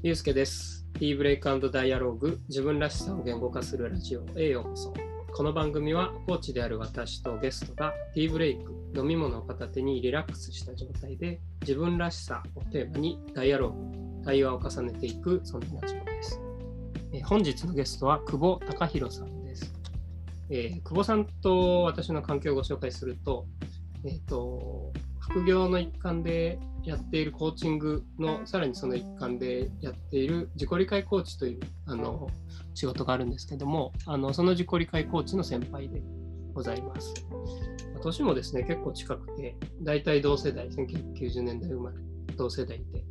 ゆうすけです。T ブレイクダイアログ自分らしさを言語化するラジオへようこそ。この番組はコーチである私とゲストが T ブレイク飲み物を片手にリラックスした状態で自分らしさをテーマにダイアログ、対話を重ねていくそんなラジオです。え本日のゲストは久保隆弘さんです。えー久保さんと私の環境をご紹介すると、えっ、と、副業の一環でやっているコーチングのさらにその一環でやっている自己理解コーチというあの仕事があるんですけどもあのその自己理解コーチの先輩でございます。年もですね結構近くて大体同世代1990年代生まれ同世代で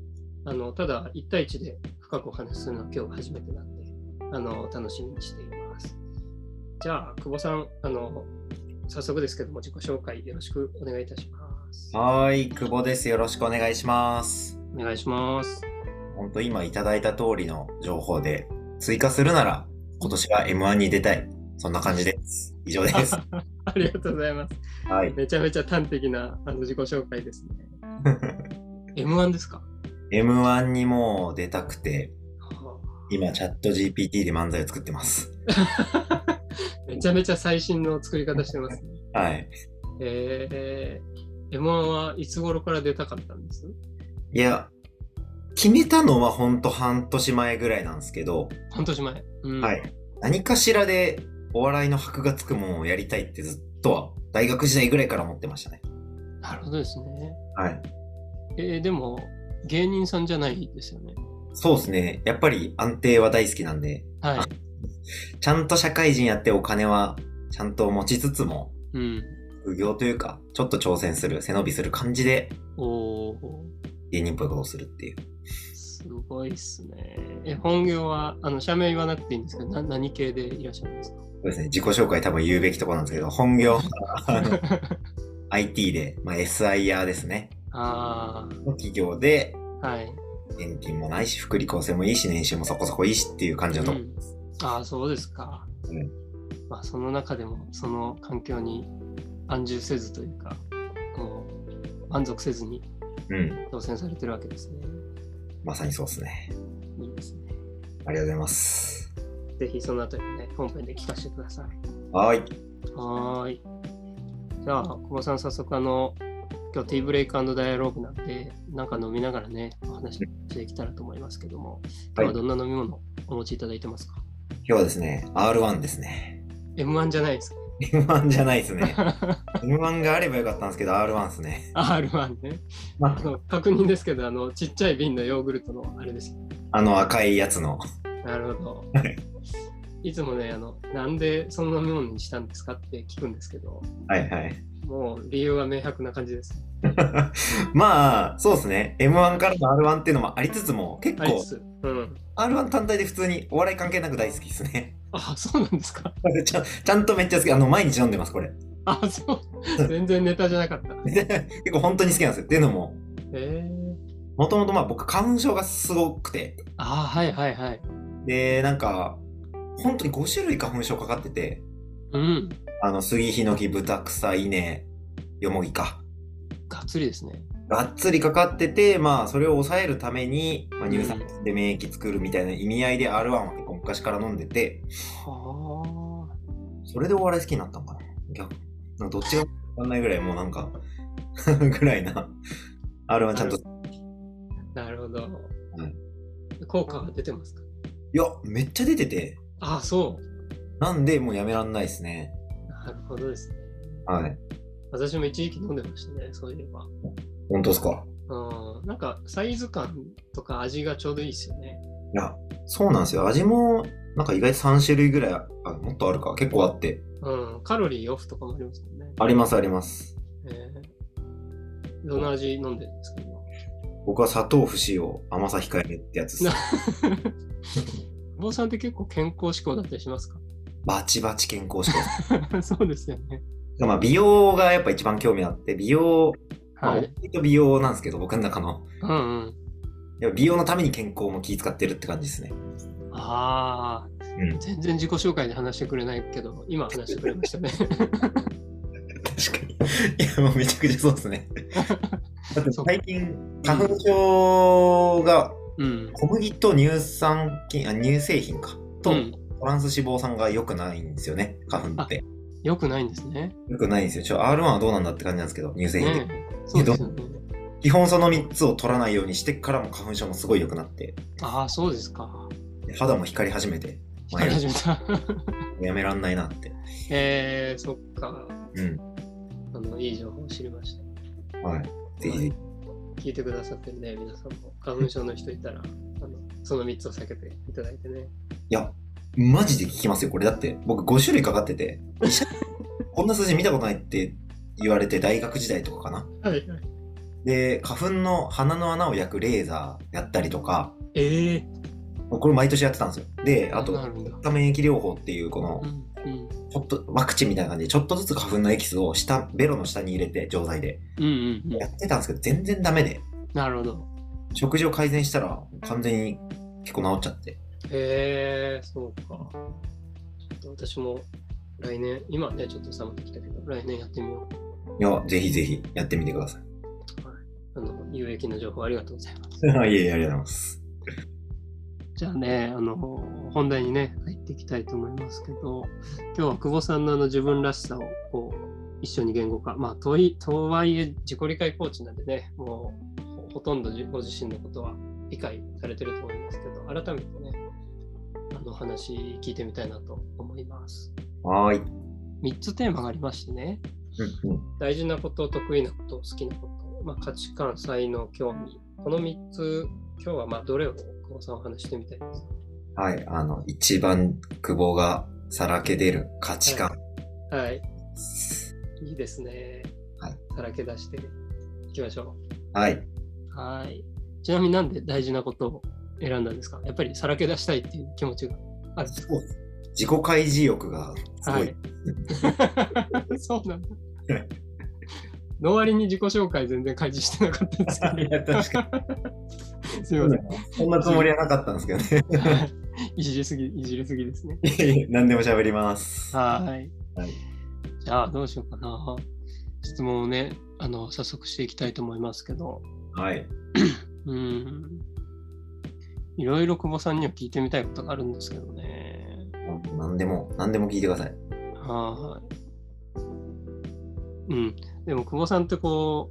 あのただ1対1で深くお話しするのは今日初めてなんであの楽しみにしています。じゃあ久保さんあの早速ですけども自己紹介よろしくお願いいたしますはーい、久保です。よろしくお願いします。お願いします本当今いただいた通りの情報で、追加するなら、今年は M1 に出たい。そんな感じです。以上です。ありがとうございます。はい。めちゃめちゃ端的なあの自己紹介ですね。M1 ですか？M1 にもう出たくて、は今チャット GPT で漫才を作ってます。あ めちゃめちゃ最新の作り方してますね。はい。えー、M1 はいつ頃から出たかったんです？いや、決めたのはほんと半年前ぐらいなんですけど、半年前。うん、はい。何かしらでお笑いの箔がつくものをやりたいってずっとは、大学時代ぐらいから思ってましたね。なるほどですね。はい。えー、でも、芸人さんじゃないですよね？そうですね。やっぱり安定は大好きなんで、はい。ちゃんと社会人やってお金はちゃんと持ちつつも、うん。副業というか、ちょっと挑戦する、背伸びする感じで芸人っぽいことをするっていう。すごいっすね。え、本業は、あの、社名言わなくていいんですけど、な何系でいらっしゃるんですか？そうですね。自己紹介多分言うべきところなんですけど、本業は IT で、まあ、SIR ですね。あの企業で、あ、はい。年金もないし、福利厚生もいいし、年収もそこそこいいしっていう感じだと。うんああ、そうですか。うんまあ、その中でも、その環境に安住せずというか、もう満足せずにうん。挑戦されてるわけですね。まさにそうですね。いいですね。ありがとうございます。ぜひそのあたりね、本編で聞かせてください。はーい。はーい。じゃあ、久保さん、早速、あの、今日ティーブレイクダイアローグなんで、なんか飲みながらね、お話ししていけたらと思いますけども、今日はどんな飲み物をお持ちいただいてますか、今日はですね、R1 ですね。?M1 じゃないですか M1 じゃないですね。M1 があればよかったんですけど、R1 ですね。R1 ね。まあの確認ですけど、あの、ちっちゃい瓶のヨーグルトのあれですよ。あの赤いやつの。なるほどはい。いつもね、あの、なんでその飲み物にしたんですかって聞くんですけど、はいはい。もう理由は明白な感じです。まあ、そうですね。M1 からの R1 っていうのもありつつも、結構。うん。R1 単体で普通にお笑い関係なく大好きですね。あ、そうなんですか。ちゃんちゃんとめっちゃ好き。あの、毎日飲んでます、これ。あ、そう。全然ネタじゃなかった。結構本当に好きなんですよ。っていうのも、えー。もともとまあ僕、花粉症がすごくて、あはいはいはい。で、なんか、本当に5種類花粉症かかってて、うん。あの、杉、ヒノキ、豚草、稲、よもぎか。がっつりですね。がっつりかかってて、まあ、それを抑えるために、まあ、乳酸菌で免疫作るみたいな意味合いで R1 は結構昔から飲んでて、はそれでお笑い好きになったのかな逆なんかどっちがわかんないぐらい、もうなんか、ぐらいな。R1 ちゃんと、いあ。なるほど。効果が出てますか？や、めっちゃ出てて、あそなんでもうやめらんないですね。う。なるほどですね。はい。私も一時期飲んでましたね、そういえば。本当ですか？うん。なんかサイズ感とか味がちょうどいいですよね。いや、そうなんですよ。味も、なんか意外と3種類ぐらい、あもっとあるか、結構あって。うん。カロリーオフとかもありますもんね。ありますあります。えー、どの味飲んでるんですか、今？僕は砂糖不使用、甘さ控えめってやつです。坊さんって結構健康志向だったりしますか？バチバチ健康志向。そうですよね。まあ美容がやっぱ一番興味あって、美容、まあ、はい。割と美容なんですけど、僕の中の。うんうん。美容のために健康も気遣ってるって感じですね。ああ、うん。全然自己紹介で話してくれないけど、今話してくれましたね。確かに。いや、もうめちゃくちゃそうですね。だって最近、花粉症がうん。小麦と乳酸菌、あ、乳製品か。と、うんトランス脂肪酸が良くないんですよね、花粉って。よくないんですね。良くないんですよ。ちょ、R1 はどうなんだって感じなんですけど、乳製品で。ねそうですよね。基本その3つを取らないようにしてからも花粉症もすごい良くなって、ああ、そうですか。で肌も光り始めて、まあ光り始めた。やめらんないなって。えー、そっか。うん。あの、いい情報を知りました。はい。ぜひ。聞いてくださってるね、皆さんも。花粉症の人いたら、あのその3つを避けていただいてね。いや、マジで聞きますよ。これだって、僕5種類かかってて、こんな数字見たことないって言われて大学時代とかかな。はいはい。で、花粉の鼻の穴を焼くレーザーやったりとか、ええこれ毎年やってたんですよ。で、あと、なるほど。免疫療法っていう、このう、んうんちょっと、ワクチンみたいな感じで、ちょっとずつ花粉のエキスを下、ベロの下に入れて、錠剤で。うんうんうんやってたんですけど、全然ダメで、なるほど。食事を改善したら、完全に結構治っちゃって。へえそうか。ちょっと私も来年、今ね、ちょっと寒くてきたけど、来年やってみよう。いや、ぜひぜひやってみてください。あの、有益な情報ありがとうございます。いえいえ、ありがとうございます。じゃあね、あの、本題にね、入っていきたいと思いますけど、今日は久保さんのあの自分らしさをこう一緒に言語化、まあ、といとはいえ自己理解コーチなんでね、もうほほとんどじご自身のことは理解されてると思いますけど、改めてね、あの話聞いてみたいなと思います。はーい。3つテーマがありましてね、うんうん。大事なこと、得意なこと、好きなこと、まあ、価値観、才能、興味、この3つ、今日はまあどれを久保さんお話ししてみたいです。はい。あの、一番久保がさらけ出る価値観。はい。いいですね。はい。さらけ出していきましょはい。う。はい。ちなみになんで大事なことを選んだんですか？やっぱりさらけ出したいっていう気持ちがあるんですか？自己開示欲がすごい。はい そうなんだ。の割に自己紹介全然開示してなかったんですけど。いや確かに。すいません。そんなつもりはなかったんですけどね。はいいじりすぎ、いじりすぎですね。何でも喋ります。はい。はいじゃあ、どうしようかな。質問をね、あの、早速していきたいと思いますけど、はい。うん。いろいろ久保さんには聞いてみたいことがあるんですけどね。何でも、何でも聞いてください。はい。うん。でも、久保さんってこ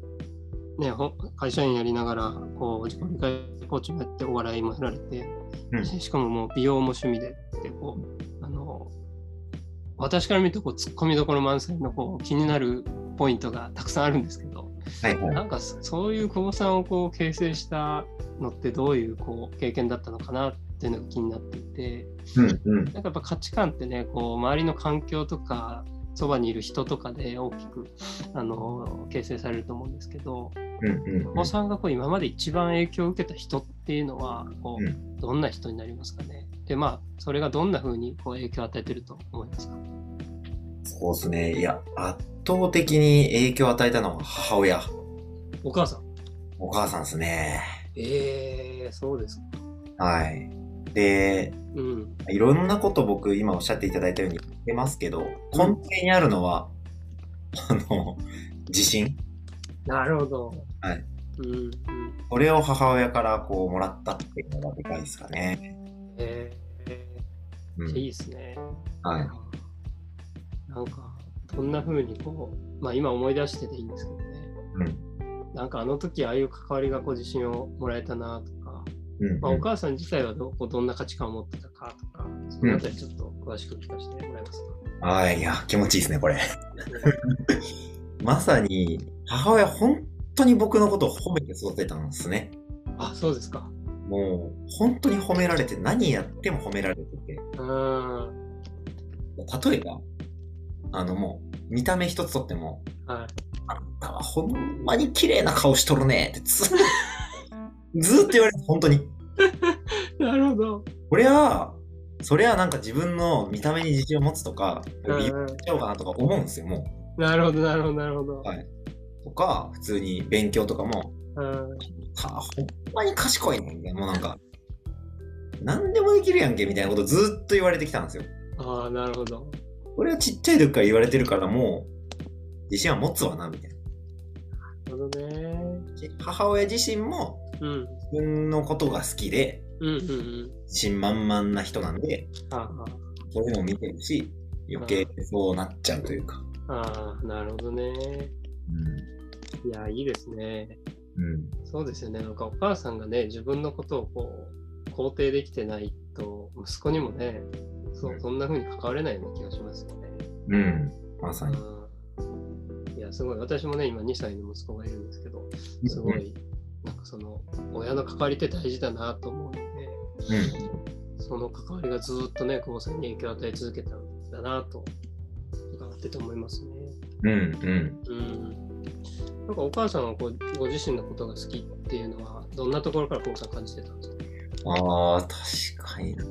う、ね、ほ会社員やりながら、こう、自己理解コーチもやって、お笑いもやられて、うんしかももう美容も趣味でって、こう、あの、私から見ると、こう、突っ込みどころ満載の、こう、気になるポイントがたくさんあるんですけど、はいはい。なんかそそういう久保さんをこう形成したのってどういうこう経験だったのかなっていうのが気になっていてうんうん。なんかやっぱ価値観ってねこう周りの環境とかそばにいる人とかで大きくあの形成されると思うんですけどうんうん久保さんがこう今まで一番影響を受けた人っていうのはこううどんな人になりますかね？でまあそれがどんな風にこう影響を与えてると思いますか？そうですね。いや、圧倒的に影響を与えたのは母親。お母さん？お母さんですね。えー、そうですかはい。で、うんいろんなこと僕今おっしゃっていただいたように言ってますけど、根底にあるのは、あの、自信？なるほどはいうんうんそれを母親からこうもらったっていうのがでかいですかね。えー、うん。いいですね。はい。なんか、どんな風にこう、まあ今思い出してていいんですけどね。うん。なんかあの時ああいう関わりがこう自信をもらえたなとか、うん、まあ、お母さん自体はどこうどんな価値観を持ってたかとか、そのあたりちょっと詳しく聞かせてもらえますか。はい、いや、気持ちいいですね、これ。まさに、母親本当に僕のことを褒めて育てたんですね。あ、そうですか。もう、本当に褒められて、何やっても褒められてて。うん。例えば、あのもう、見た目一つとっても、はい。あんたはほんまに綺麗な顔しとるねってずっと、ずっと言われて、本当に。なるほど。これは、それはなんか自分の見た目に自信を持つとか、うん美容しちゃおうかなとか思うんですよ、もなるほど、なるほど、なるほど。う。はい。とか、普通に勉強とかも、うんはあ、ほんまに賢いねみたいな、もうなんか、何でもできるやんけみたいなことずっと言われてきたんですよ。ああ、なるほど。これはちっちゃい時から言われてるからもう、自信は持つわな、みたいな。なるほどね。母親自身もうん。自分のことが好きで、うんうんうん。自信満々な人なんで、あそういうのを見てるし、余計そうなっちゃうというか。あ、ああ、なるほどね。ういや、いいですね。ん。うん。そうですよね。なんかお母さんがね、自分のことをこう、肯定できてないと、息子にもね、そう、そんな風に関われないような気がしますよね。うん。まさに。うん。いや、すごい。私もね、今2歳の息子がいるんですけど、すごい、なんかその、親の関わりって大事だなと思ううん。その関わりがずっとね、久保さんに影響を与え続けたんだなと、伺ってて思いますね。うん。うん。うん。なんかお母さんはこうご自身のことが好きっていうのは、どんなところから久保さん感じてたんですか？ああ、確かにな。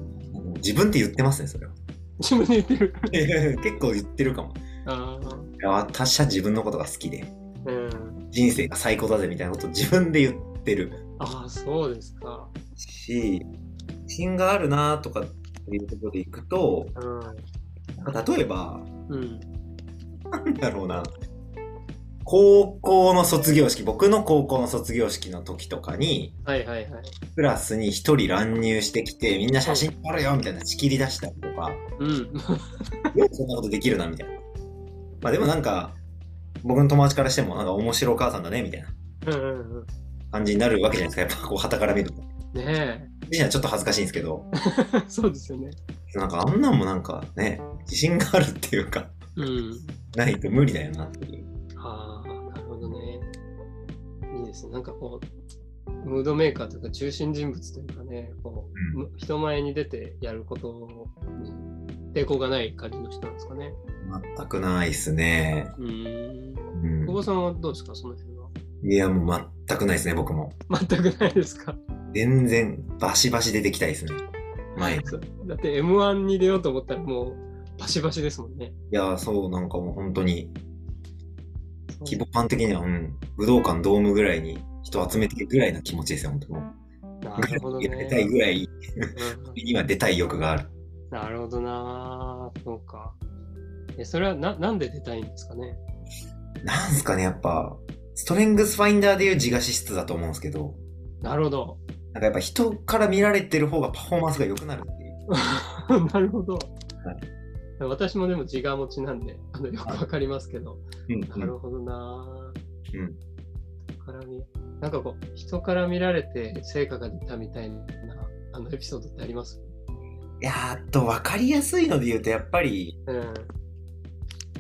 自分って言ってますね、それは。自分で言ってる。結構言ってるかも。あいや私は自分のことが好きで、あ、うん。人生が最高だぜみたいなことを自分で言ってるああ、そうですか。し、自信があるなとかっていうところでいくと、うなんか例えば、ん。うん。なんだろうな。高校の卒業式、僕の高校の卒業式の時とかに、はいはいはい。クラスに一人乱入してきて、みんな写真撮るよみたいな仕切り出したりとか、うん。よくそんなことできるなみたいな。まあでもなんか、僕の友達からしても、なんか面白いお母さんだねみたいな。感じになるわけじゃないですか。やっぱこう、旗から見ると。ね自身はちょっと恥ずかしいんですけど、え。そうですよね。なんかあんなんもなんかね、自信があるっていうか、うん。ないと無理だよなっていう。ああ、なるほどね。いいですね。なんかこう、ムードメーカーというか中心人物というかね、こう、む人前に出てやることに抵抗がない感じの人なんですかね。全くないっすね。うーん。うん久保さんはどうですか、その辺は。いや、もう全くないですね、僕も。全くないですか？全然、バシバシ出てきたいですね。前に。だって M1 に出ようと思ったらもうバシバシですもんね。や、そう、なんかもう本当に、規模感的には、うん、武道館ドームぐらいに人集めてるぐらいの気持ちですよ、本当もう。なるほどね。出たいぐらい、うん今出たい欲がある。なるほどなそうか。え、それはな、なんで出たいんですかね？なんすかね、やっぱ、ストレングスファインダーでいう自我資質だと思うんですけど、なるほど。なんかやっぱ人から見られてる方がパフォーマンスが良くなるっていう。なるほど。私もでも自我持ちなんで、あのよくわかりますけど、うんなるほどなうん人から見なんかこう、人から見られて成果が出たみたいなあのエピソードってあります？いやーっと、わかりやすいので言うと、やっぱり、うん。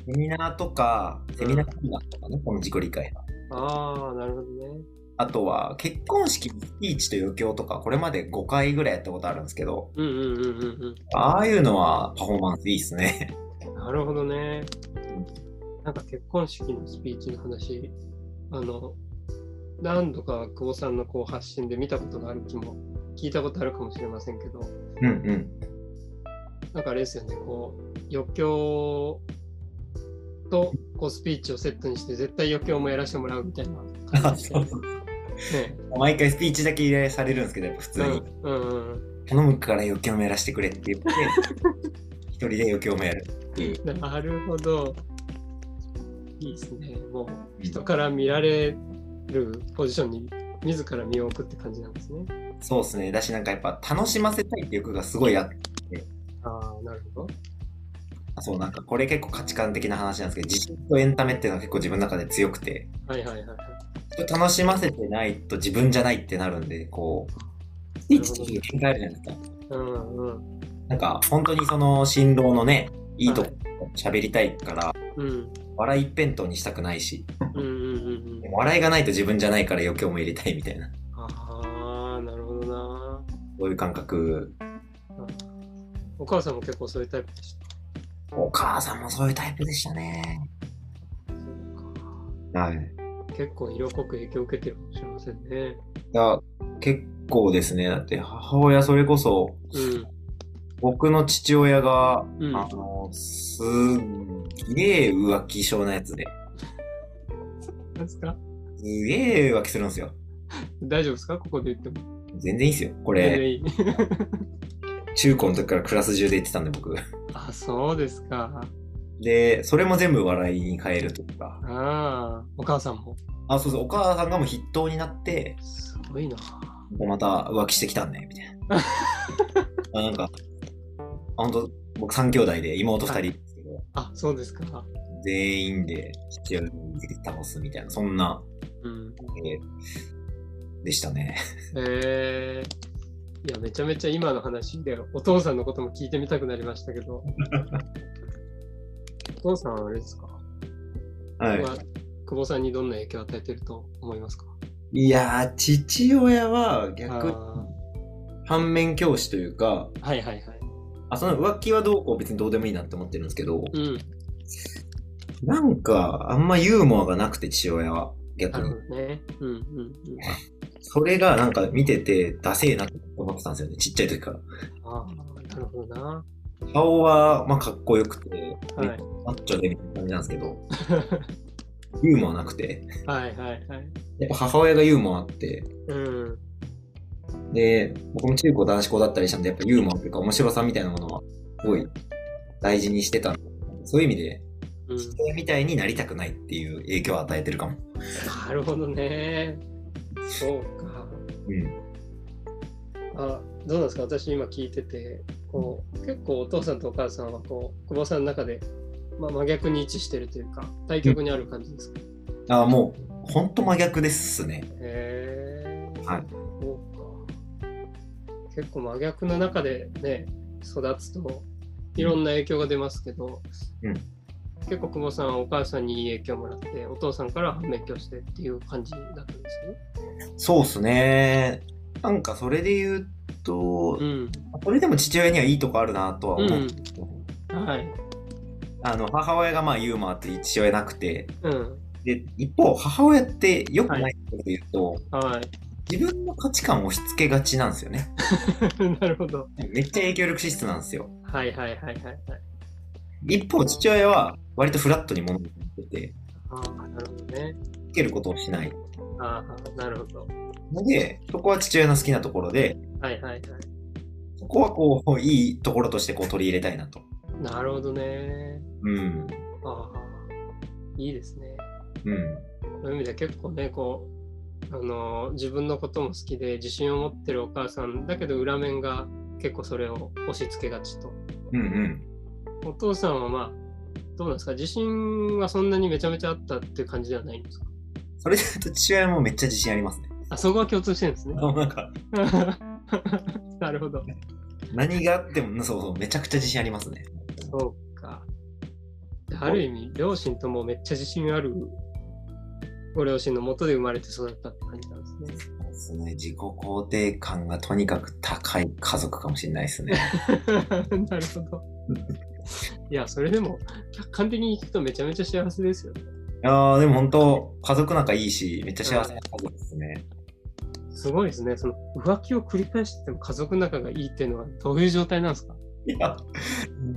セミナーとか、セミナーとかね、この自己理解が。ああ、なるほどね。あとは、結婚式のスピーチと余興とか、これまで5回ぐらいやったことあるんですけど、うんうんうんうんああいうのはパフォーマンスいいっすね。うん。なるほどね。なんか結婚式のスピーチの話、あの、何度か久保さんのこう発信で見たことがある気も、聞いたことあるかもしれませんけど、うんうん。なんかあれですよね、こう、余興とこうスピーチをセットにして、絶対余興もやらせてもらうみたいな。毎回スピーチだけ入れされるんですけど、やっぱ普通に、うんうんうん。頼むから余興もやらせてくれって言って、一人で余興もやるっていう。なるほど。いいですね。もう人から見られるポジションに自ら身を置くって感じなんですね。そうですね。だしなんかやっぱ楽しませたいっていう欲がすごいあって、ああ、なるほど。あそうなんかこれ結構価値観的な話なんですけど、自信とエンタメっていうのは結構自分の中で強くて、はいはいはいはい。楽しませてないと自分じゃないってなるんで、こう、スピーチっていう限界あるじゃないですか。うんうん。なんか本当にその新郎のね、いいとこ喋りたいから、うん笑い一辺倒にしたくないし、うんうんうんうん笑いがないと自分じゃないから余興も入れたいみたいな、ああ、なるほどな。そういう感覚。お母さんも結構そういうタイプでしお母さんもそういうタイプでしたね。た。はい。結構色濃く影響を受けてるかもしれませんね。いや、結構ですね。だって母親それこそ、うん。僕の父親が、うんあの、すっげえ浮気症なやつで、なんですか？すげえ浮気するんですよ。大丈夫ですか？ここで言っても。全然いいっすよ。これ、いい。中高の時からクラス中で言ってたんで僕。あ、そうですか。で、それも全部笑いに変えるとか。ああ、お母さんも？あ、そうそう、お母さんがもう筆頭になって、すごいな。また浮気してきたんね、みたいな。あなんか、ほんと、僕3兄弟で妹2人ですけど、あ、そうですか。全員で父親に倒すみたいな、そんな、うん。えでしたね。えー、いや、めちゃめちゃ今の話でお父さんのことも聞いてみたくなりましたけど。お父さんはあれですか、はい。は久保さんにどんな影響を与えてると思いますか？いやー、父親は逆にあ反面教師というか、ーはいはいはい。あ、その浮気はどうこう別にどうでもいいなって思ってるんですけど、うん。なんか、あんまユーモアがなくて父親は、逆になる。ほどね。うんうんうん。それがなんか見てて、ダセーなって思ってたんですよね、ちっちゃい時から。ああ、なるほどな。顔は、まあ、かっこよくて、はい。マッチョでみたいな感じなんですけど、ユーモアなくて、はいはいはい。やっぱ母親がユーモアあって、うん。で、僕も中高男子校だったりしたんで、やっぱユーモアというか面白さみたいなものは、すごい大事にしてた。そういう意味で、うん、父親みたいになりたくないっていう影響を与えてるかも。なるほどね。そうか。うん。あどうなんですか？私今聞いててこう結構お父さんとお母さんはこう久保さんの中で、まあ、真逆に位置してるというか対極にある感じですか、ああ、もう、ほんと真逆ですね。へえはい。そうか結構真逆の中でね育つといろんな影響が出ますけど、うん結構久保さんはお母さんにいい影響をもらってお父さんから反面教してっていう感じだったんですよね。そうっすね。なんかそれで言うと、うんそれでも父親にはいいとこあるなとは思う。はい。あの、母親がまあユーモアって父親なくて、うん。で、一方、母親って良くないことで言うと、はい。自分の価値観を押し付けがちなんですよね。なるほど。めっちゃ影響力資質なんですよ。はいはいはいはいはい。一方、父親は割とフラットに物事を見てて、ああ、なるほどね。つけることをしない。ああ、なるほど。ので、そこは父親の好きなところで、はいはいはい。そこはこう、いいところとしてこう取り入れたいなと。なるほどね。うん。ああ、いいですね。うん。そういう意味では結構ね、こう、あの自分のことも好きで自信を持ってるお母さんだけど裏面が結構それを押し付けがちと。うんうん。お父さんはまあ、どうなんですか？自信はそんなにめちゃめちゃあったっていう感じではないんですか？それで言うと父親もめっちゃ自信ありますね。あ、そこは共通してるんですねなんか、なるほど。何があっても、そうそう、めちゃくちゃ自信ありますね。そうか。ある意味、両親ともめっちゃ自信あるご両親のもとで生まれて育ったって感じなんですね。そうですね。自己肯定感がとにかく高い家族かもしれないですね。なるほど。いや、それでも客観的に聞くとめちゃめちゃ幸せですよね。いやー、でも本当、家族仲いいし、めっちゃ幸せな家族ですね。すごいですね。その浮気を繰り返しても家族仲がいいっていうのはどういう状態なんですか？いや、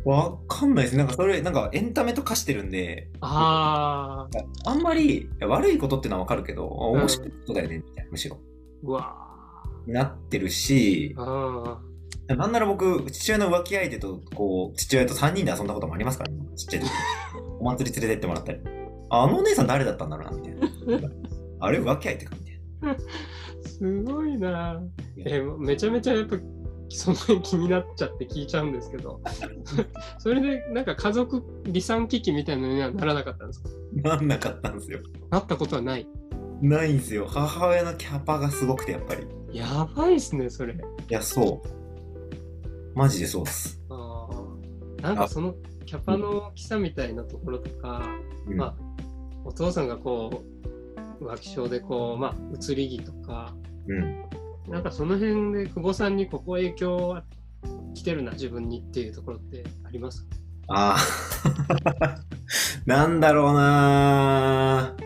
わかんないです。なんかそれ、なんかエンタメと化してるんで、ああ、あんまり悪いことってのはわかるけど、あ面白いことだよね、みたいな、むしろ。うわなってるし、ああなんなら僕、父親の浮気相手と、こう、父親と3人で遊んだこともありますからね、ちっちゃい時。お祭り連れてってもらったり。ああのお姉さん誰だったんだろうな、みたいな。あれ浮気相手か、みたいー、すごいな。えめちゃめちゃやっぱその辺気になっちゃって聞いちゃうんですけど、それでなんか家族離散危機みたいなのにはならなかったんですか？な。なんなかったんですよ。なったことはない？ないんですよ。母親のキャパがすごくて、やっぱり。いやばいっすね、それ。や、そう。マジでそうっす。あーなんかそのキャパの大きさみたいなところとか、うんまあ、お父さんがこう、浮気症でこう、まあ、移り気とか、うん。なんかその辺で久保さんにここ影響来てるな、自分にっていうところってありますああ。なんだろうな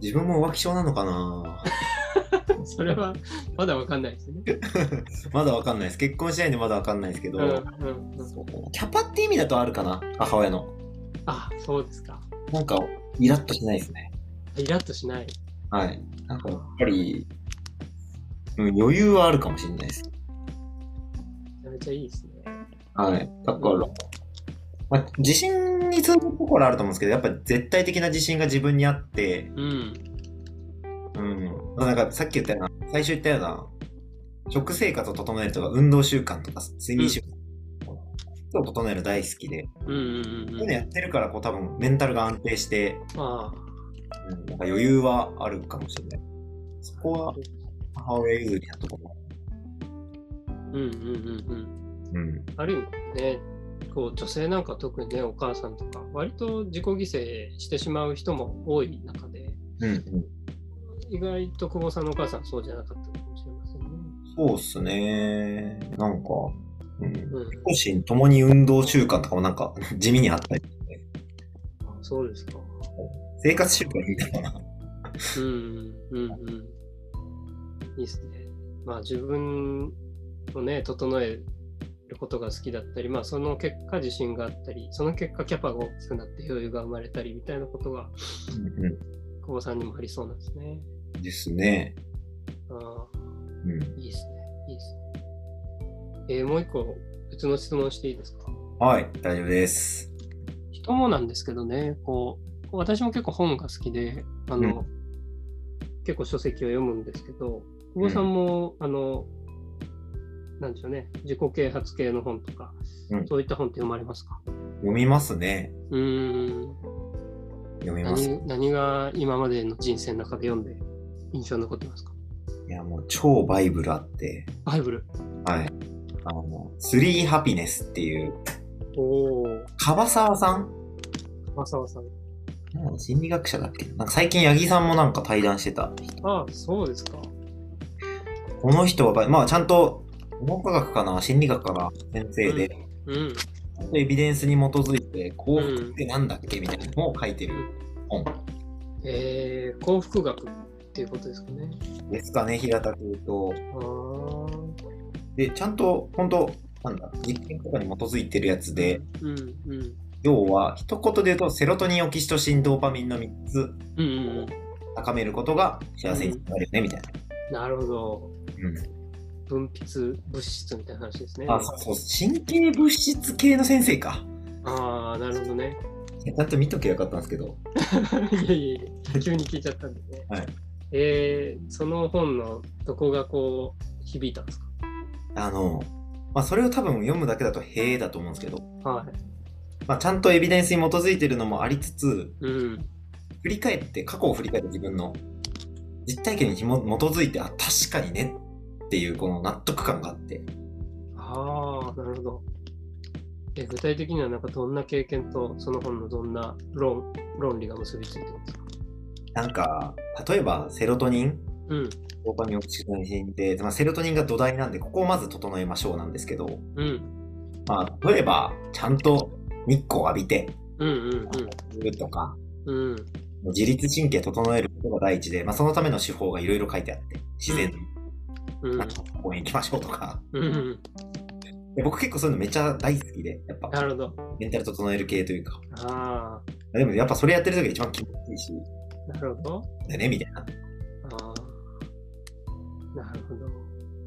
自分も浮気症なのかなそれはまだわかんないですね。まだわかんないです。結婚しないんでまだわかんないですけど、うんうんうん、キャパって意味だとあるかな？母親の。あ、そうですか。なんか、イラッとしないですね。イラッとしない。はい。なんかやっぱり、うん、余裕はあるかもしれないです。めちゃめちゃいいですね。はい。だから、まあ、自信に通ずるところあると思うんですけど、やっぱ絶対的な自信が自分にあって、うん。うん。なんかさっき言ったような、最初言ったような、食生活を整えるとか、運動習慣とか、睡眠習慣を整える大好きで、うんうんそういううん。のやってるから、こう多分メンタルが安定して、あうん、なんか余裕はあるかもしれない。そこは母親譲りなところ。あ。うんうんうんうん。うん。ある意味ね、こう女性なんか特にね、お母さんとか、割と自己犠牲してしまう人も多い中で、うんうん。意外と久保さんのお母さんはそうじゃなかったかもしれませんね。そうっすね。なんか、うん。うん、両親ともに運動習慣とかもなんか 地味にあったりして、あそうですか。生活習慣みたいな。うんうんうん。いいですね。まあ自分をね、整えることが好きだったり、まあその結果自信があったり、その結果キャパが大きくなって余裕が生まれたりみたいなことがうんう久保さんにもありそうなんですね。ん。ですね。ああうん。いいですね。いいですね。えーもう一個別の質問していいですか？はい、大丈夫です。人もなんですけどね、こう、私も結構本が好きで、あの、結構書籍を読むんですけど、久保さんも、あの、なんでしょうね、自己啓発系の本とか、うんそういった本って読まれますか？読みますね。うーん読みます。何、何が今までの人生の中で読んで印象に残ってますか？いや、もう超バイブルあって、バイブル。はい。あの、スリーハピネスっていう、おー、樺沢さん？浅沢さん。心理学者だっけ？なんか最近八木さんもなんか対談してた。ああ、そうですか。この人は、まあちゃんと、脳科学かな？心理学かな？先生で、うん。ちゃんとエビデンスに基づいて幸福ってなんだっけ？みたいなのを書いてる本えー、幸福学っていうことですかね。ですかね、平たく言うと。ああ。で、ちゃんと、本当なんだ、実験とかに基づいてるやつで、うんうん。要は、一言で言うと、セロトニン、オキシトシン、ドーパミンの3つうんうん高めることが幸せになるよね、みたいな。うん。なるほど。うん。分泌物質みたいな話ですね。あ、そうそう、神経物質系の先生か。ああ、なるほどね。ちゃんと見とけばよかったんですけど。いやいやいや、急に聞いちゃったんでね。はい。えー、その本のどこがこう、響いたんですあの、まあ、それを多分読むだけだと、へえだと思うんですけど、かはい。まあ、ちゃんとエビデンスに基づいてるのもありつつ、うん。振り返って、過去を振り返って自分の実体験にひも基づいて、あ、確かにねっていうこの納得感があって、ああ、なるほど。え具体的にはなんかどんな経験とその本のどんな論論理が結びついてるんですか？なんか、例えばセロトニン、うん。ドーパミンオキシトシンって、まあ、セロトニンが土台なんで、ここをまず整えましょうなんですけど、うん。まあ、例えば、ちゃんと日光を浴びて、うんうんとか、うん。うん。自律神経整えることが第一で、まあ、そのための手法がいろいろ書いてあって、自然うんの公園行きましょうとか、うんうん。で僕結構そういうのめっちゃ大好きで、やっぱなるほど。メンタル整える系というか、あでもやっぱそれやってる時が一番気持ちいいし、あ、なるほど。でね、みたいな。ああ、なるほど。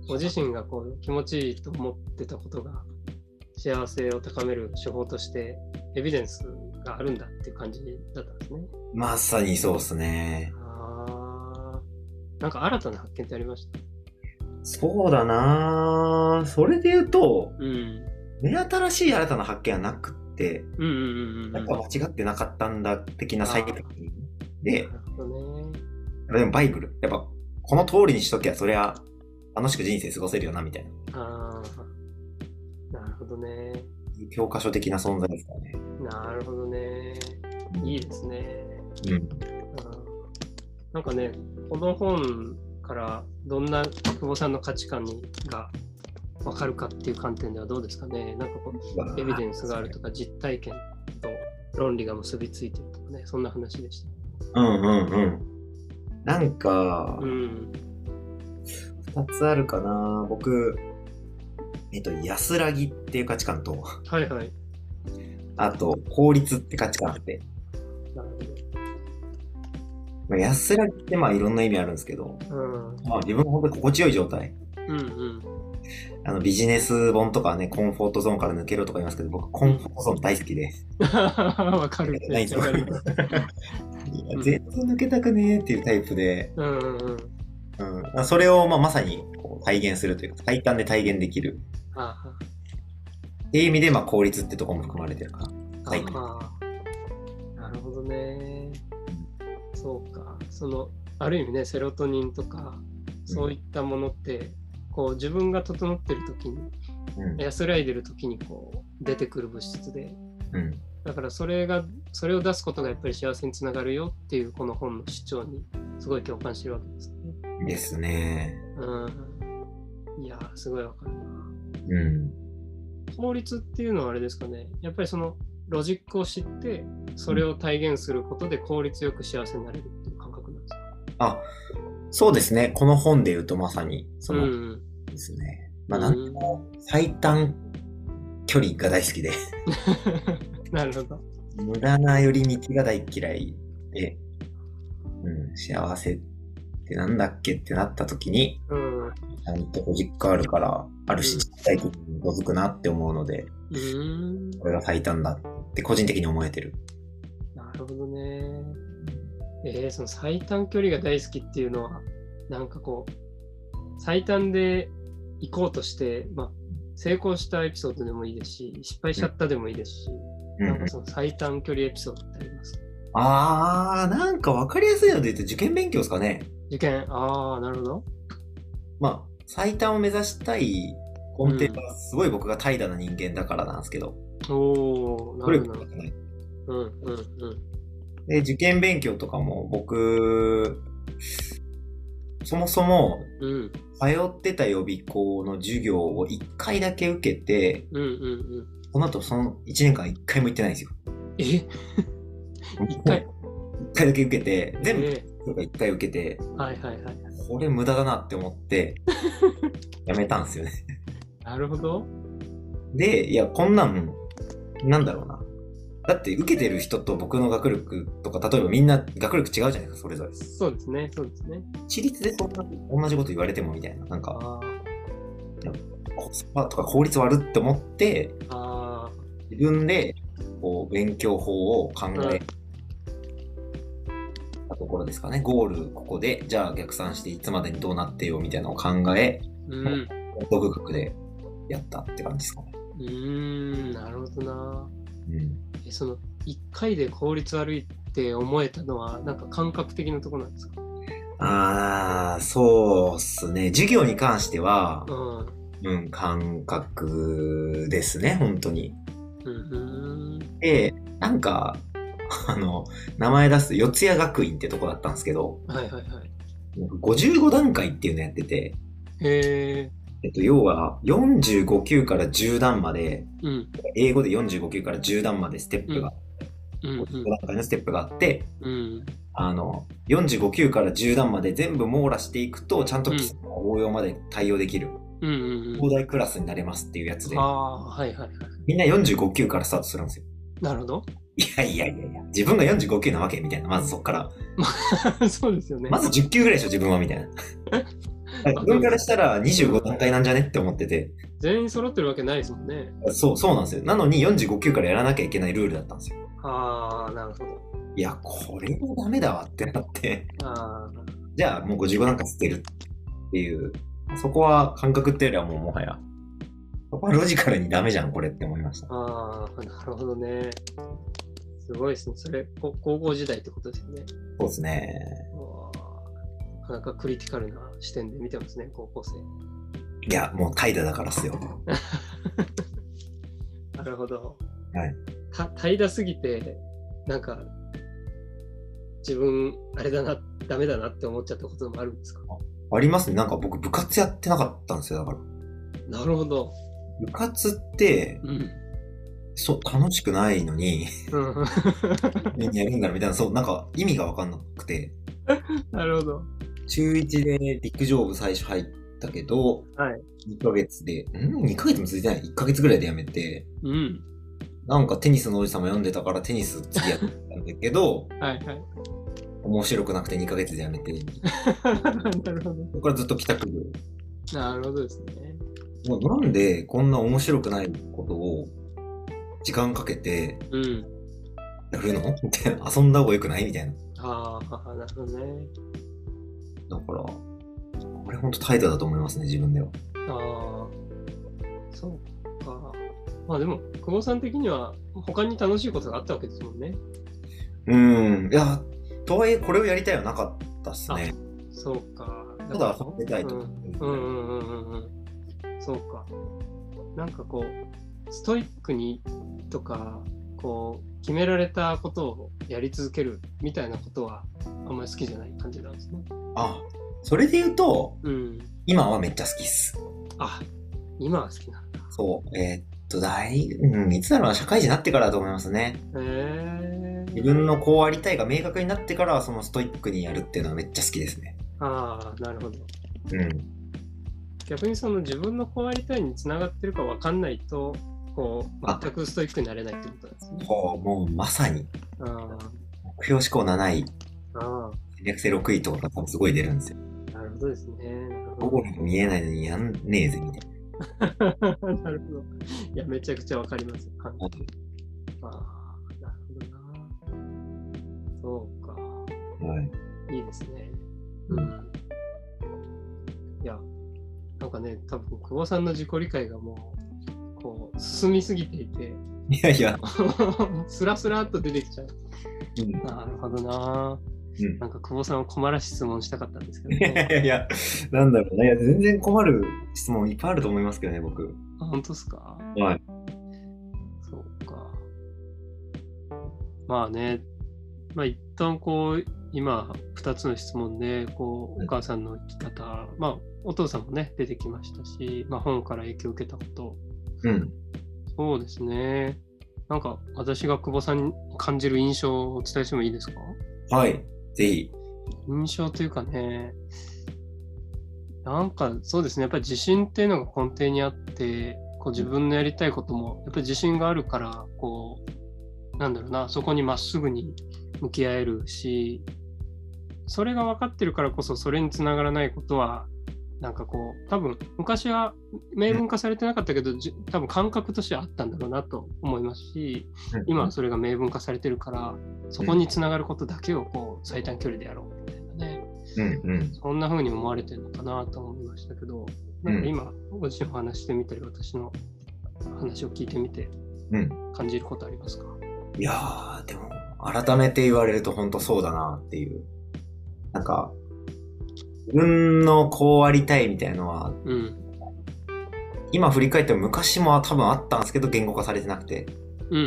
ご自身がこう気持ちいいと思ってたことが幸せを高める手法としてエビデンスがあるんだっていう感じだったんですね。まさにそうっすね。ああ、なんか新たな発見ってありました？そうだなぁそれで言うと、うん。目新しい新たな発見はなくって、うんうんうんうん。やっぱ間違ってなかったんだ的な再確認でな、るほどね。でもバイブル、やっぱこの通りにしときゃそりゃ楽しく人生過ごせるよな、みたいな。ああ、なるほどね。教科書的な存在ですからね。なるほどね。いいですね。うん。うんなんかね、この本からどんな久保さんの価値観にが分かるかっていう観点ではどうですかね。なんかこう、エビデンスがあるとか、実体験と論理が結びついてるとかね、そんな話でした。うんうんうん。なんかう、ん。二つあるかな僕、えっと、安らぎっていう価値観と、はいはい。あと、効率って価値観あって、なるまあ、安らぎってまあいろんな意味あるんですけど、ほど。まあ自分が本当に心地よい状態。うん。うんうん。あのビジネス本とかね、コンフォートゾーンから抜けろとか言いますけど、僕、コンフォートゾーン大好きで。わかる。ないんです 抜けたくねえっていうタイプで、うんうんうん。うん、それをまあまさにこう体現するというか、最短で体現できる。あっていう意味で、まあ効率ってとこも含まれてるかな。あ最短。ああなるほどね。そうか。その、ある意味ね、セロトニンとか、そういったものって、こう自分が整ってる時に、うん。安らいでる時にこう出てくる物質で、うん。だからそれが、それを出すことがやっぱり幸せにつながるよっていうこの本の主張にすごい共感してるわけですね。ですね。うん。いやー、すごいわかるな。うん。法律っていうのはあれですかね、やっぱりそのロジックを知って、それを体現することで効率よく幸せになれるっていう感覚なんですか？あ、そうですね。この本で言うとまさに、その、うん。ですね。まあ、なんでも最短距離が大好きで、なるほど。無駄な寄り道が大嫌いで、うん、幸せってなんだっけってなった時に、うん。うちゃんとロジックあるから、あるし、実体的に基づくなって思うので、ーん。これが最短だって個人的に思えてる。えー、その最短距離が大好きっていうのは、なんかこう、最短で行こうとして、まあ、成功したエピソードでもいいですし、失敗しちゃったでもいいですし、うんなんかその最短距離エピソードってあります？あー、なんか分かりやすいので言うと受験勉強ですかね。受験、ああ、なるほど。まあ、最短を目指したい根底はすごい僕が怠惰な人間だからなんですけど、おお、な努るほど。うんうんうん。で、受験勉強とかも僕、そもそもうん通ってた予備校の授業を1回だけ受けて、うんうんうん。その後その1年間1回も行ってないんですよ。え？一回？1回だけ受けて、全部え1回受けて、ーはいはいはい。これ無駄だなって思って、やめたんですよね。なるほど。で、いや、こんなん、なんだろうな。だって受けてる人と僕の学力とか、例えばみんな学力違うじゃないですか、それぞれ。そうですね、そうですね。私立でそんな同じこと言われてもみたいな。なんか、あコスパとか効率悪って思って、あ、あ自分で、こう、勉強法を考えたところですかね。ゴール、ここで、じゃあ逆算していつまでにどうなってよみたいなのを考え、ーうん。独学でやったって感じですかね。うーん、なるほどな。うん。え、その、一回で効率悪いって思えたのは、なんか感覚的なところなんですか？あー、そうっすね。授業に関しては、うん。うん、感覚ですね、本当に。うん。で、なんか、あの、名前出す四谷学院ってとこだったんですけど、はいはいはい。55段階っていうのやってて、へえ。えっと、要は45級から10段まで、うん。英語で45級から10段までステップが、うん。55段階のステップがあって、うん。あの、45級から10段まで全部網羅していくと、ちゃんと基礎の応用まで対応できる、うん。うん。東大クラスになれますっていうやつであ、あ、はいはいはい。みんな45級からスタートするんですよ。なるほど。いやいやいやいや、自分が45級なわけ？みたいな、まずそっから。そうですよね。まず10級ぐらいでしょ、自分はみたいな。自分からしたら25段階なんじゃねって思ってて、全員揃ってるわけないですもんね。そう、そうなんですよ。なのに45級からやらなきゃいけないルールだったんですよ。ああ、なるほど。いや、これもダメだわってなって、ああ、じゃあもう55段階捨てるっていう、そこは感覚っていうよりはもうもはや、そこはロジカルにダメじゃん、これって思いました。ああ、なるほどね。すごいですね。それ、こ高校時代ってことですよね。そうですね。かなかクリティカルな視点で見てますね、高校生。いや、もう怠惰だからっすよ。なるほど。はい。た怠惰すぎて、なんか、自分、あれだな、ダメだなって思っちゃったこともあるんですか？ありますね。なんか僕部活やってなかったんですよ、だから。なるほど。部活って、うん。そう、楽しくないのに、うん やるんだみたいな、そう、なんか意味がわかんなくて、なるほど。中1で陸上部最初入ったけど、はい。2ヶ月で、ん ?2 ヶ月も続いてない ?1 ヶ月ぐらいでやめて、うん。なんかテニスのおじさんも読んでたからテニス次やったんだけど、はいはい。面白くなくて2ヶ月でやめて、なるほど。そこからずっと帰宅部。なるほどですね。もうなんでこんな面白くないことを時間かけてうん。やるの？みたいな。遊んだ方がよくない？みたいな。ああ、なるほどね。だから、これ本当態度だと思いますね、自分では。ああ、そうか。まあでも、久保さん的には他に楽しいことがあったわけですもんね。うん。いや、とはいえこれをやりたいはなかったっすね。そうか。ただ遊びたいと。うんうんうんうんうん。そうか。なんかこう、ストイックにとか、こう、決められたことをやり続けるみたいなことはあんまり好きじゃない感じなんですね。あ、それで言うと、うん。今はめっちゃ好きっす。あ、今は好きなんだ。そう。えーっと、大、うん、いつだろうな、社会人になってからだと思いますね。へえ自分のこうありたいが明確になってから、そのストイックにやるっていうのはめっちゃ好きですね。ああ、なるほど。うん。逆にその自分のこうありたいにつながってるかわかんないと、こう、あ全くストイックになれないってことなんですね。ほう、もうまさに、あ目標思考7位、略性6位とかすごい出るんですよ。あ、なるほどですね。なるほゴールも見えないのにやんねえぜ、みたいど。なるほど。いや、めちゃくちゃわかります。ああ、なるほどな。そうか。はい。いいですね。うん。いや、なんかね、多分久保さんの自己理解がもう、こう、進みすぎていて、いやいや、スラスラっと出てきちゃう。うん。なるほどな。うんなんか久保さんを困らし質問したかったんですけどいやね。いやいや、なんだろうな。いや、全然困る質問いっぱいあると思いますけどね、僕。あ本当ですか？はい。そうか。まあね、まあ一旦こう、今2つの質問で、こう、うんお母さんの生き方、まあお父さんもね、出てきましたし、まあ本から影響を受けたこと、うん。そうですね。なんか私が久保さんに感じる印象をお伝えしてもいいですか？はい。ぜひ。印象というかね、なんかそうですね、やっぱり自信っていうのが根底にあって、こう自分のやりたいことも、やっぱり自信があるから、こう、なんだろうな、そこにまっすぐに向き合えるし、それが分かってるからこそ、それにつながらないことは、なんかこう、多分昔は明文化されてなかったけど、じ多分感覚としてはあったんだろうなと思いますし、今はそれが明文化されてるから、そこにつながることだけをこう最短距離でやろうみたいなね、うんうん。そんな風に思われてるのかなと思いましたけど、なんか今、ご自身お話してみたり、私の話を聞いてみてうん。感じることありますか？いやー、でも、改めて言われると本当そうだなっていう。なんか、自分のこうありたいみたいのは、うん。今振り返っても昔も多分あったんですけど、言語化されてなくて。うんう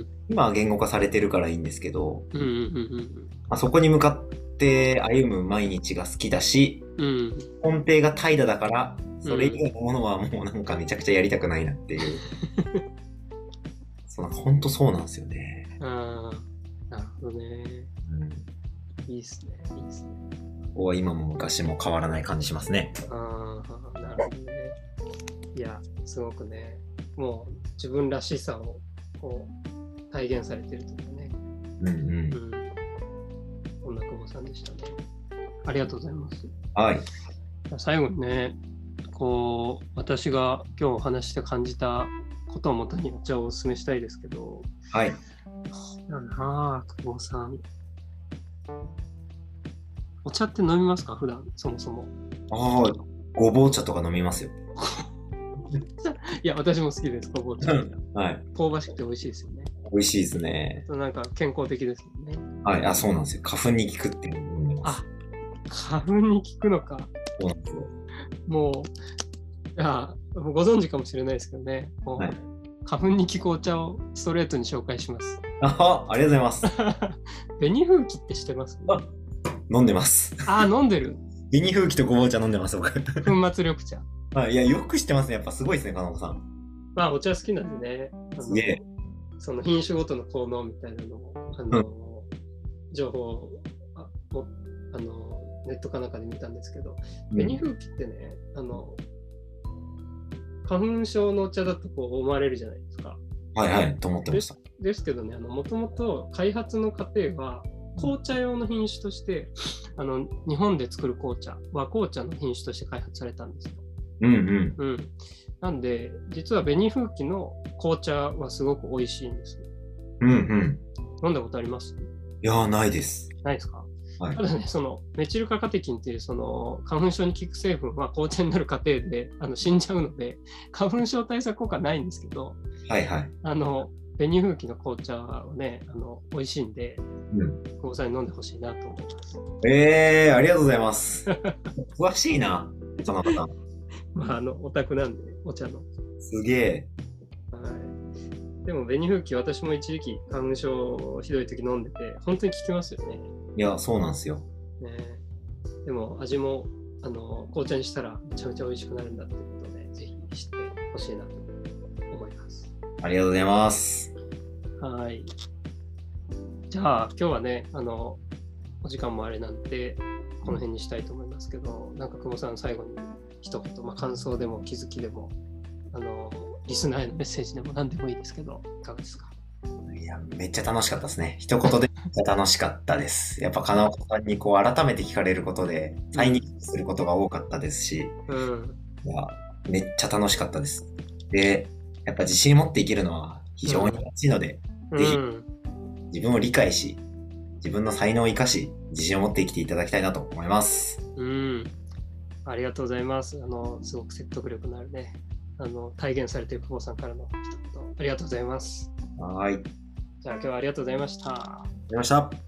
ん今は言語化されてるからいいんですけど、うん。うんうんまあ、そこに向かって歩む毎日が好きだし、うんうん。根底が怠惰だから、それ以外のものはもうなんかめちゃくちゃやりたくないなっていう。そうなんか本当そうなんですよね。うん。ああ、なるほどね。うん。いいっすね。いいっすね。こ今も昔も変わらない感じしますね。ああ、なるほどね。いや、すごくね、もう自分らしさをこう体現されてるというかね。うんうんう。ん。こんな久保さんでしたね。ありがとうございます。はい。最後にね、こう、私が今日お話して感じたことをもとにお茶をお勧めしたいですけど、はい。だなあ、久保さん。お茶って飲みますか？普段、そもそも。ああ、ごぼう茶とか飲みますよ。いや、私も好きです、ごぼう茶。はい。香ばしくて美味しいですよね。美味しいですね。なんか健康的ですもんね。はい。あ、そうなんですよ。花粉に効くって。あ、花粉に効くのか。そうなんですよ。もう、いや、ご存知かもしれないですけどね。もうはい花粉に効くお茶をストレートに紹介します。あありがとうございます。紅風紀って知ってます？あ飲んでます。あー、飲んでる？紅風紀とごぼう茶飲んでます、僕。粉末緑茶。はい。いや、よく知ってますね。やっぱすごいですね、金子さん。まあ、お茶好きなんでね。すげえ。その品種ごとの効能みたいなのを、あの、情報をあもあのネットかなんかで見たんですけど、紅風紀ってね、あの、花粉症のお茶だとこう思われるじゃないですか。はいはい、と思ってました。ですけどね、もともと開発の過程は、紅茶用の品種として、あの日本で作る紅茶、和紅茶の品種として開発されたんですよ。うんうん。うん。なんで、実は紅風紀の紅茶はすごく美味しいんです。うんうん。飲んだことあります？いやー、ないです。ないですか？はいた。だね、そのメチル化カテキンっていうその花粉症に効く成分は紅茶になる過程であの死んじゃうので、花粉症対策効果ないんですけど、はいはい。あの、紅風紀の紅茶はね、あの、美味しいんで、うん。久保さんに飲んでほしいなと思います。えー、ありがとうございます。詳しいな、その方。まあ、あの、オタクなんで、お茶の。すげえ。はい。でも、紅風紀、私も一時期花粉症ひどい時飲んでて、本当に効きますよね。いや、そうなんですよ。ねでも、味も、あの、紅茶にしたらめちゃめちゃ美味しくなるんだっていうことで、ぜひ知ってほしいなと。ありがとうございます。はい。じゃあ、今日はね、あの、お時間もあれなんで、この辺にしたいと思いますけど、なんか久保さん、最後に一言、まあ、感想でも気づきでも、あの、リスナーへのメッセージでも何でもいいですけど、いかがですか？いや、めっちゃ楽しかったですね。一言でめっちゃ楽しかったです。やっぱ、金岡さんにこう、改めて聞かれることで、再認識することが多かったですし、うん。いや、めっちゃ楽しかったです。で、やっぱ自信持っていけるのは非常に難しいので、ぜひうん。自分を理解し、自分の才能を生かし、自信を持って生きていただきたいなと思います。うん。ありがとうございます。あの、すごく説得力のあるね、あの、体現されている久保さんからの一言、ありがとうございます。はーい。ありがとうじゃあ今日はありがとうございました。ございました。